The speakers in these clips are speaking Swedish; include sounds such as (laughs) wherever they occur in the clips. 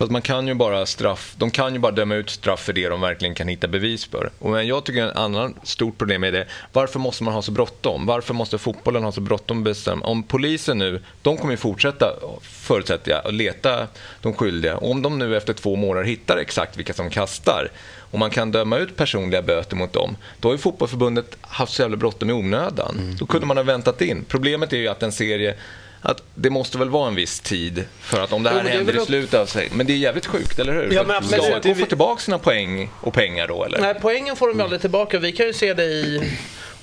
Fast man kan ju bara straff, de kan ju bara döma ut straff för det de verkligen kan hitta bevis för. Och men jag tycker en annan stort problem är det, varför måste man ha så bråttom? Varför måste fotbollen ha så bråttom bestämma? Om polisen nu, de kommer ju fortsätta, förutsätter jag, att leta de skyldiga. Och om de nu efter två månader hittar exakt vilka som kastar och man kan döma ut personliga böter mot dem, då har ju fotbollförbundet haft så jävla bråttom i onödan. Mm. Då kunde man ha väntat in. Problemet är ju att en serie att det måste väl vara en viss tid för att om det här jo, händer i slutet av sig. Men det är jävligt sjukt, eller hur? Ja, men Ska AIK få tillbaka sina poäng och pengar då, eller? Nej, poängen får de ju aldrig tillbaka. Vi kan ju se det i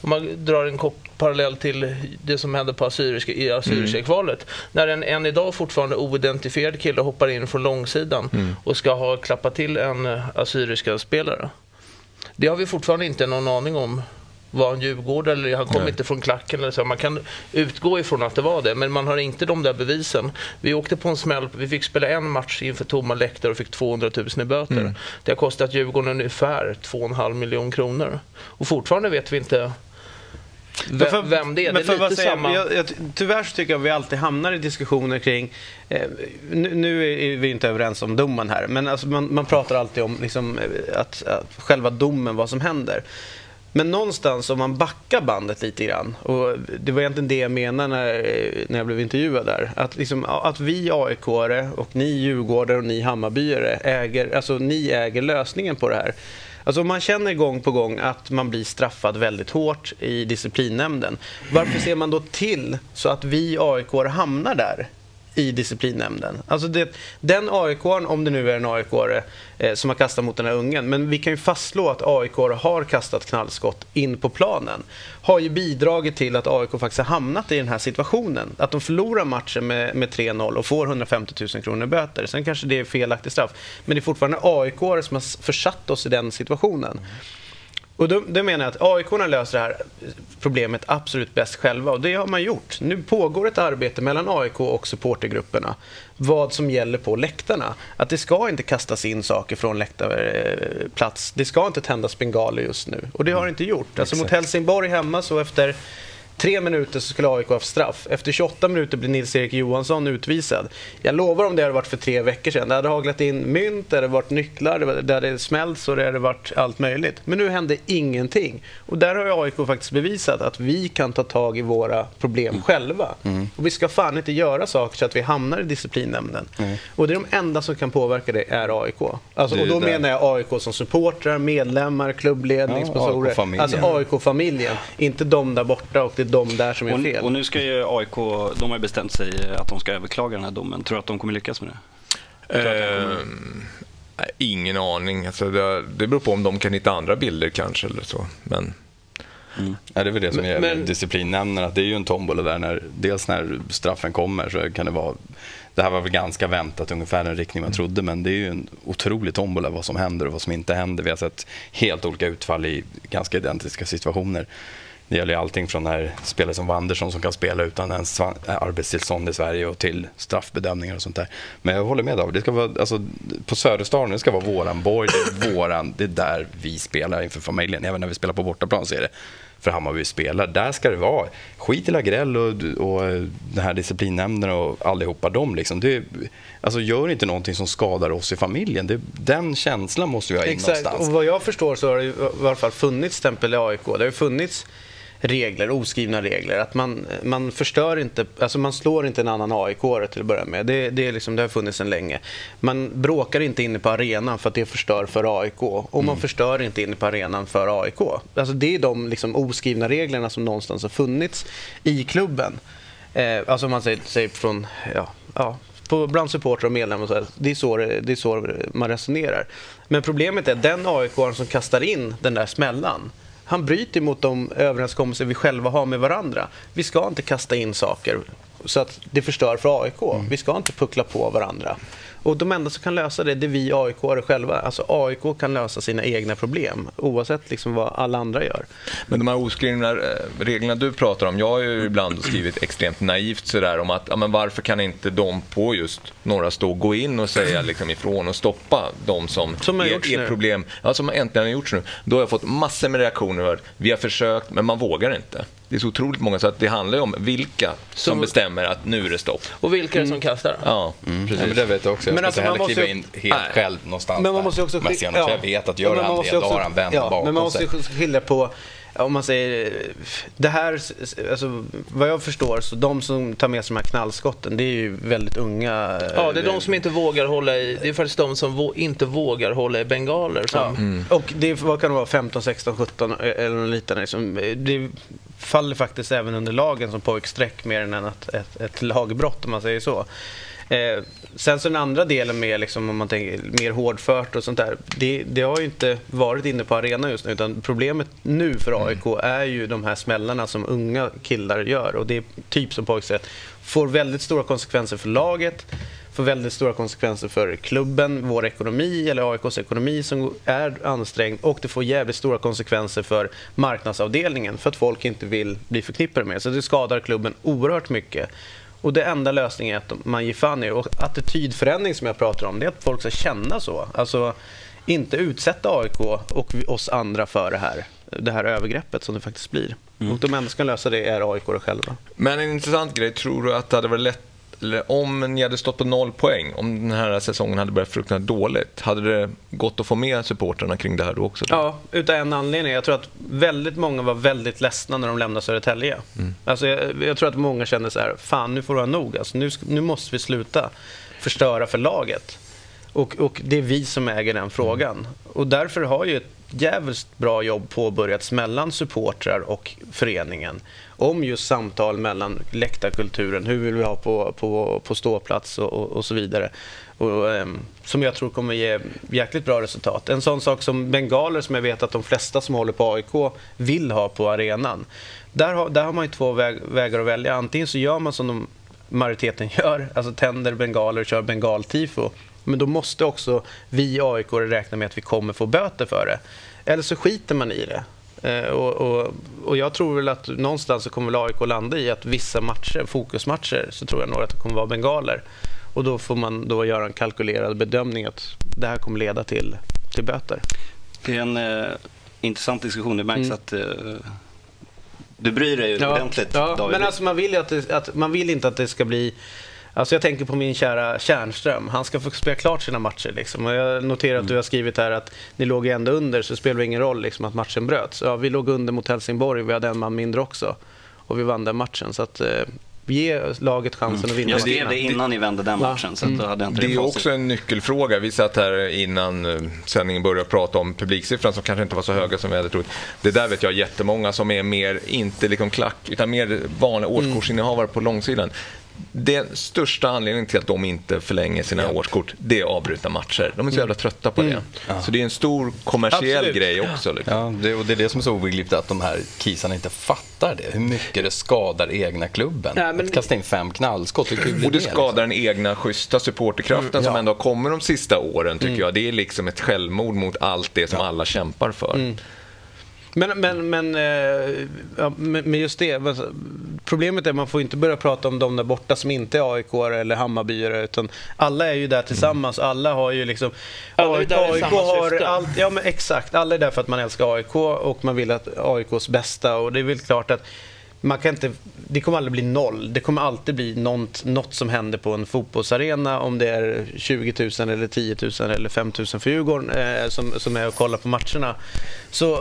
om man drar en parallell till det som hände på assyriska, i assyriska mm. kvalet. När en än idag fortfarande oidentifierad kille hoppar in från långsidan mm. och ska ha klappat till en assyriska spelare. Det har vi fortfarande inte någon aning om var en djurgårdare eller han kom Nej. inte från klacken eller så. Man kan utgå ifrån att det var det, men man har inte de där bevisen. Vi åkte på en smäll, vi fick spela en match inför tomma läktare och fick 200 000 i böter. Mm. Det har kostat Djurgården ungefär 2,5 miljoner kronor. Och fortfarande vet vi inte vem, för, vem det är. det är lite säga, samma... Jag, jag, tyvärr så tycker jag att vi alltid hamnar i diskussioner kring... Eh, nu, nu, är vi inte överens om domen här, men alltså man, man pratar alltid om liksom, att, att själva domen, vad som händer. Men någonstans om man backar bandet lite grann, och det var egentligen det jag menade när, när jag blev intervjuad där, att, liksom, att vi aik och ni djurgårdare och ni Hammarbyare äger, alltså ni äger lösningen på det här. Alltså om man känner gång på gång att man blir straffad väldigt hårt i disciplinnämnden, varför ser man då till så att vi aik hamnar där? I disciplinnämnden. Alltså det, den aik om det nu är en aik eh, som har kastat mot den här ungen, men vi kan ju fastslå att aik har kastat knallskott in på planen, har ju bidragit till att AIK faktiskt har hamnat i den här situationen. Att de förlorar matchen med, med 3-0 och får 150 000 kronor i böter. Sen kanske det är felaktigt straff, men det är fortfarande aik som har försatt oss i den situationen. Och då, då menar jag att AIK löser det här problemet absolut bäst själva och det har man gjort. Nu pågår ett arbete mellan AIK och supportergrupperna vad som gäller på läktarna. Att det ska inte kastas in saker från läktarplats. Det ska inte tändas bengaler just nu och det har det inte gjort. Alltså mot Helsingborg hemma så efter tre minuter så skulle AIK haft straff. Efter 28 minuter blir Nils-Erik Johansson utvisad. Jag lovar om det hade varit för tre veckor sedan. Det hade haglat in mynt, det hade varit nycklar, det hade smällts och det hade varit allt möjligt. Men nu hände ingenting. Och där har AIK faktiskt bevisat att vi kan ta tag i våra problem mm. själva. Mm. Och vi ska fan inte göra saker så att vi hamnar i disciplinnämnden. Mm. Och det är de enda som kan påverka det är AIK. Alltså, och då menar jag AIK som supportrar, medlemmar, klubbledning, ja, sponsorer. Alltså AIK-familjen. Inte de där borta och det de där som är fel. Och nu ska ju AIK, de har bestämt sig att de ska överklaga den här domen. Tror du att de kommer lyckas med det? Uh, ingen aning. Alltså det, det beror på om de kan hitta andra bilder kanske eller så. Men... Mm. Ja, det är väl det som är men, disciplinnämnden, att det är ju en tombola där. När, dels när straffen kommer så kan det vara det här var väl ganska väntat, ungefär den riktning man trodde, men det är ju en otrolig tombola vad som händer och vad som inte händer. Vi har sett helt olika utfall i ganska identiska situationer. Det gäller allting från när spelare som Wanderson som kan spela utan ens arbetstillstånd i Sverige och till straffbedömningar och sånt där. Men jag håller med David, det ska vara, alltså, på Söderstaden, det ska vara våran borg, det är, våran, det är där vi spelar inför familjen. Även när vi spelar på bortaplan så är det för Hammarby spelar. Där ska det vara. Skit i Lagrell och, och den här disciplinnämnden och allihopa dem. Liksom. Det, alltså gör inte någonting som skadar oss i familjen. Det, den känslan måste vi ha in Exakt. någonstans. Och vad jag förstår så har det i alla fall funnits stämpel i AIK. Det har funnits regler, oskrivna regler. Att man, man förstör inte, alltså man slår inte en annan aik till att börja med. Det, det, är liksom, det har funnits sedan länge. Man bråkar inte inne på arenan för att det förstör för AIK. Och man mm. förstör inte inne på arenan för AIK. Alltså det är de liksom oskrivna reglerna som någonstans har funnits i klubben. Eh, alltså man säger, säger från, ja, ja på, bland supportrar och medlemmar. Det, är så, det är så man resonerar. Men problemet är den aik som kastar in den där smällan han bryter mot de överenskommelser vi själva har med varandra. Vi ska inte kasta in saker så att det förstör för AIK. Mm. Vi ska inte puckla på varandra. Och de enda som kan lösa det, det är vi AIK själva. Alltså AIK kan lösa sina egna problem oavsett liksom vad alla andra gör. Men de här oskrivna eh, reglerna du pratar om, jag har ju ibland skrivit extremt naivt sådär om att ja, men varför kan inte de på just några stå gå in och säga liksom ifrån och stoppa de som, som är, är problem. Ja, som äntligen har gjorts nu. Då har jag fått massor med reaktioner. Vi har försökt, men man vågar inte. Det är så otroligt många, så att det handlar ju om vilka som, som bestämmer att nu är det stopp. Och vilka är det som kastar? Ja, mm. precis. Ja, men det vet jag också. Jag men ska alltså, inte heller kliva in helt Nej. själv någonstans men man måste också där. Scenen, ja. Jag vet att gör han det, då har han vänt ja, bakom Men man måste sig. skilja på om man säger, det här, alltså, vad jag förstår, så de som tar med sig de här knallskotten, det är ju väldigt unga. Ja, det är de som inte vågar hålla i, det är faktiskt de som vå, inte vågar hålla i bengaler. Som... Ja. Mm. Och det, vad kan det vara, 15, 16, 17 eller något liknande. Liksom, det faller faktiskt även under lagen som pojkstreck mer än ett, ett, ett lagbrott om man säger så. Eh, sen så den andra delen med, liksom, om man tänker mer hårdfört och sånt där. Det, det, har ju inte varit inne på arenan just nu. Utan problemet nu för AIK mm. är ju de här smällarna som unga killar gör. Och det är typ som pojkstreck. Får väldigt stora konsekvenser för laget. Får väldigt stora konsekvenser för klubben, vår ekonomi eller AIKs ekonomi som är ansträngd. Och det får jävligt stora konsekvenser för marknadsavdelningen. För att folk inte vill bli förknippade med Så det skadar klubben oerhört mycket. Och det enda lösningen är att man ger fan i Och attitydförändring som jag pratar om, det är att folk ska känna så. Alltså inte utsätta AIK och oss andra för det här, det här övergreppet som det faktiskt blir. Mm. Och de enda som kan lösa det är AIK själva. Men en intressant grej, tror du att det hade varit lätt om ni hade stått på noll poäng, om den här säsongen hade börjat fruktansvärt dåligt, hade det gått att få med supporterna kring det här då också? Då? Ja, utan en anledning. Jag tror att väldigt många var väldigt ledsna när de lämnade Södertälje. Mm. Alltså, jag, jag, tror att många kände så här, fan nu får det vara nog. Alltså, nu, nu måste vi sluta förstöra för laget. Och, och det är vi som äger den frågan. Mm. Och därför har ju ett jävligt bra jobb påbörjats mellan supportrar och föreningen om just samtal mellan läktarkulturen, hur vill vi ha på, på, på ståplats och, och, och så vidare. Och, um, som jag tror kommer ge jäkligt bra resultat. En sån sak som bengaler som jag vet att de flesta som håller på AIK vill ha på arenan. Där har, där har man ju två väg, vägar att välja. Antingen så gör man som de, majoriteten (laughs) gör, alltså tänder bengaler och kör bengaltifo. Men då måste också vi AIK räkna med att vi kommer få böter för det. Eller så skiter man i det. Eh, och, och, och, jag tror väl att någonstans så kommer AIK landa i att vissa matcher, fokusmatcher, så tror jag nog att det kommer vara bengaler. Och då får man då göra en kalkylerad bedömning att det här kommer leda till, till böter. Det är en eh, intressant diskussion. Det märks mm. att eh, du bryr dig ja, ordentligt, ja, David. Men alltså man vill, att, det, att man vill inte att det ska bli Alltså jag tänker på min kära Kärnström. Han ska få spela klart sina matcher. Liksom. Och jag noterar att mm. du har skrivit här att ni låg ändå under så det spelar ingen roll liksom, att matchen bröts. Ja, vi låg under mot Helsingborg. Vi hade en man mindre också. Och vi vann den matchen. Så att, eh, ge laget chansen mm. att vinna. Jag skrev det innan ni vände den matchen. Så mm. hade jag inte det är också en nyckelfråga. Vi satt här innan eh, sändningen började prata om publiksiffran som kanske inte var så höga som vi hade trott. Det där vet jag jättemånga som är mer, inte liksom klack, utan mer vanliga mm. årskortsinnehavare på långsidan den största anledningen till att de inte förlänger sina ja. årskort, det är avbrutna matcher. De är så jävla trötta på det. Mm. Ja. Så det är en stor kommersiell Absolut. grej också. Liksom. Ja, det, och det är det som är så obegripligt, att de här kisarna inte fattar det. Hur mycket det skadar egna klubben. Ja, men... Att kasta in fem knallskott, hur kul Och det skadar liksom? den egna schyssta supporterkraften mm, som ändå har kommit de sista åren, tycker mm. jag. Det är liksom ett självmord mot allt det som alla kämpar för. Mm. Men, men, men, eh, ja, men just det. Problemet är att man får inte börja prata om de där borta som inte är AIK eller Hammarbyare. Utan alla är ju där tillsammans. Alla har ju liksom... Alla är där AIK har allt, Ja, men exakt. Alla är där för att man älskar AIK och man vill att AIKs bästa. Och det är väl klart att man kan inte, det kommer aldrig bli noll. Det kommer alltid bli något, något som händer på en fotbollsarena om det är 20 000 eller 10 000 eller 5 000 för Djurgården eh, som, som är och kollar på matcherna. Så,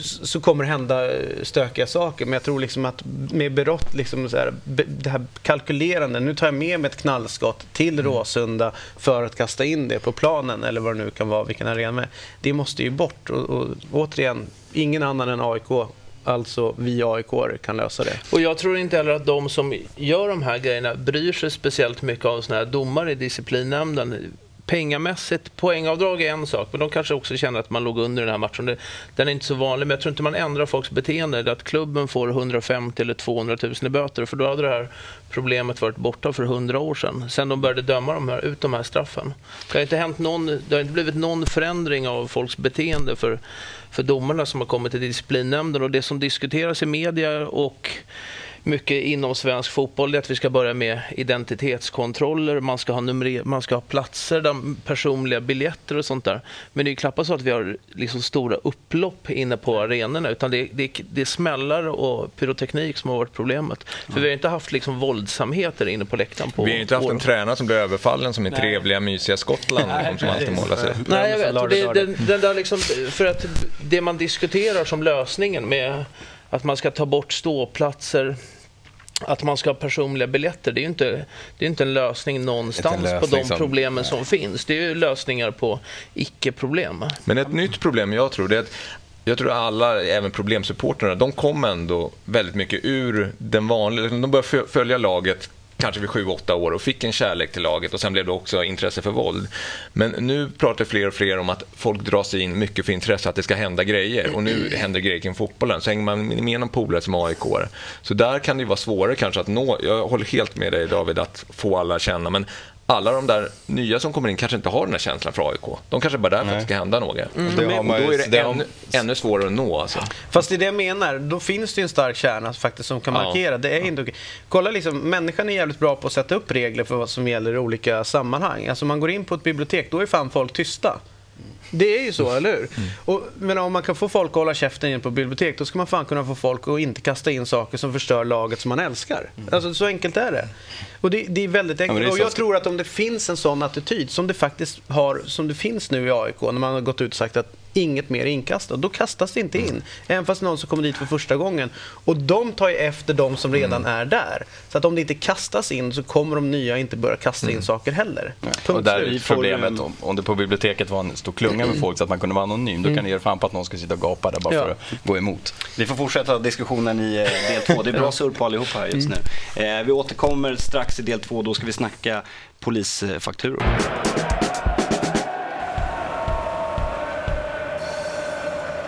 så kommer det hända stökiga saker. Men jag tror liksom att med berott, liksom så här, det här kalkylerande, nu tar jag med mig ett knallskott till mm. Råsunda för att kasta in det på planen eller vad det nu kan vara, vilken arena Det måste ju bort. Och, och återigen, ingen annan än AIK Alltså vi AIK kan lösa det. Och jag tror inte heller att de som gör de här grejerna bryr sig speciellt mycket om såna här domare i disciplinnämnden. Pengamässigt, poängavdrag är en sak, men de kanske också känner att man låg under den här matchen. den är inte så vanlig, men jag tror inte man ändrar folks beteende. Att klubben får 150 eller 200 000 i böter, för då hade det här problemet varit borta för 100 år sedan. Sen de började döma de här, ut de här straffen. Det har inte, hänt någon, det har inte blivit någon förändring av folks beteende för för domarna som har kommit till disciplinnämnden och det som diskuteras i media och mycket inom svensk fotboll det är att vi ska börja med identitetskontroller, man ska ha, nummer, man ska ha platser, där, personliga biljetter och sånt där. Men det är knappast så att vi har liksom stora upplopp inne på arenorna utan det, det, det är smällar och pyroteknik som har varit problemet. För vi har inte haft liksom våldsamheter inne på läktaren på Vi har inte haft en tränare som blir överfallen som i trevliga, mysiga Skottland Nej, som alltid målar sig. Nej, jag vet. Det, den, den där liksom, för att det man diskuterar som lösningen med att man ska ta bort ståplatser att man ska ha personliga biljetter, det är ju inte, det är inte en lösning någonstans en lösning på de som, problemen nej. som finns. Det är ju lösningar på icke-problem. Men ett nytt problem jag tror det är att jag tror alla, även problemsupportrarna, de kom ändå väldigt mycket ur den vanliga... De började följa laget kanske vid 7-8 år och fick en kärlek till laget och sen blev det också intresse för våld. Men nu pratar fler och fler om att folk dras in mycket för intresse, att det ska hända grejer och nu händer grejer kring fotbollen. Så hänger man med någon polare som aik Så där kan det ju vara svårare kanske att nå, jag håller helt med dig David, att få alla att känna, men alla de där nya som kommer in kanske inte har den här känslan för AIK. De kanske bara är där för att det ska hända något. Mm. De är, och då är det, det ännu, har... ännu svårare att nå. Alltså. Fast det är det jag menar, då finns det en stark kärna faktiskt som kan markera. Ja. Det är inte okej. Kolla liksom, människan är jävligt bra på att sätta upp regler för vad som gäller i olika sammanhang. Alltså man går in på ett bibliotek, då är fan folk tysta. Det är ju så, eller hur? Mm. Och, men om man kan få folk att hålla käften inne på bibliotek, då ska man fan kunna få folk att inte kasta in saker som förstör laget som man älskar. Mm. Alltså, så enkelt är det. Och det, det är väldigt enkelt. Ja, är och jag tror att om det finns en sån attityd, som det faktiskt har, som det finns nu i AIK, när man har gått ut och sagt att inget mer inkastat. Då kastas det inte in. Mm. Även fast någon som kommer dit för första gången. Och de tar ju efter de som redan mm. är där. Så att om det inte kastas in så kommer de nya inte börja kasta in mm. saker heller. Och där är problemet. Om, om det på biblioteket var en stor klunga med folk så att man kunde vara anonym. Då kan mm. det ge fan på att någon ska sitta och gapa där bara ja. för att gå emot. Vi får fortsätta diskussionen i eh, del två. Det är bra surr på allihop här just mm. nu. Eh, vi återkommer strax i del två. Då ska vi snacka polisfakturor.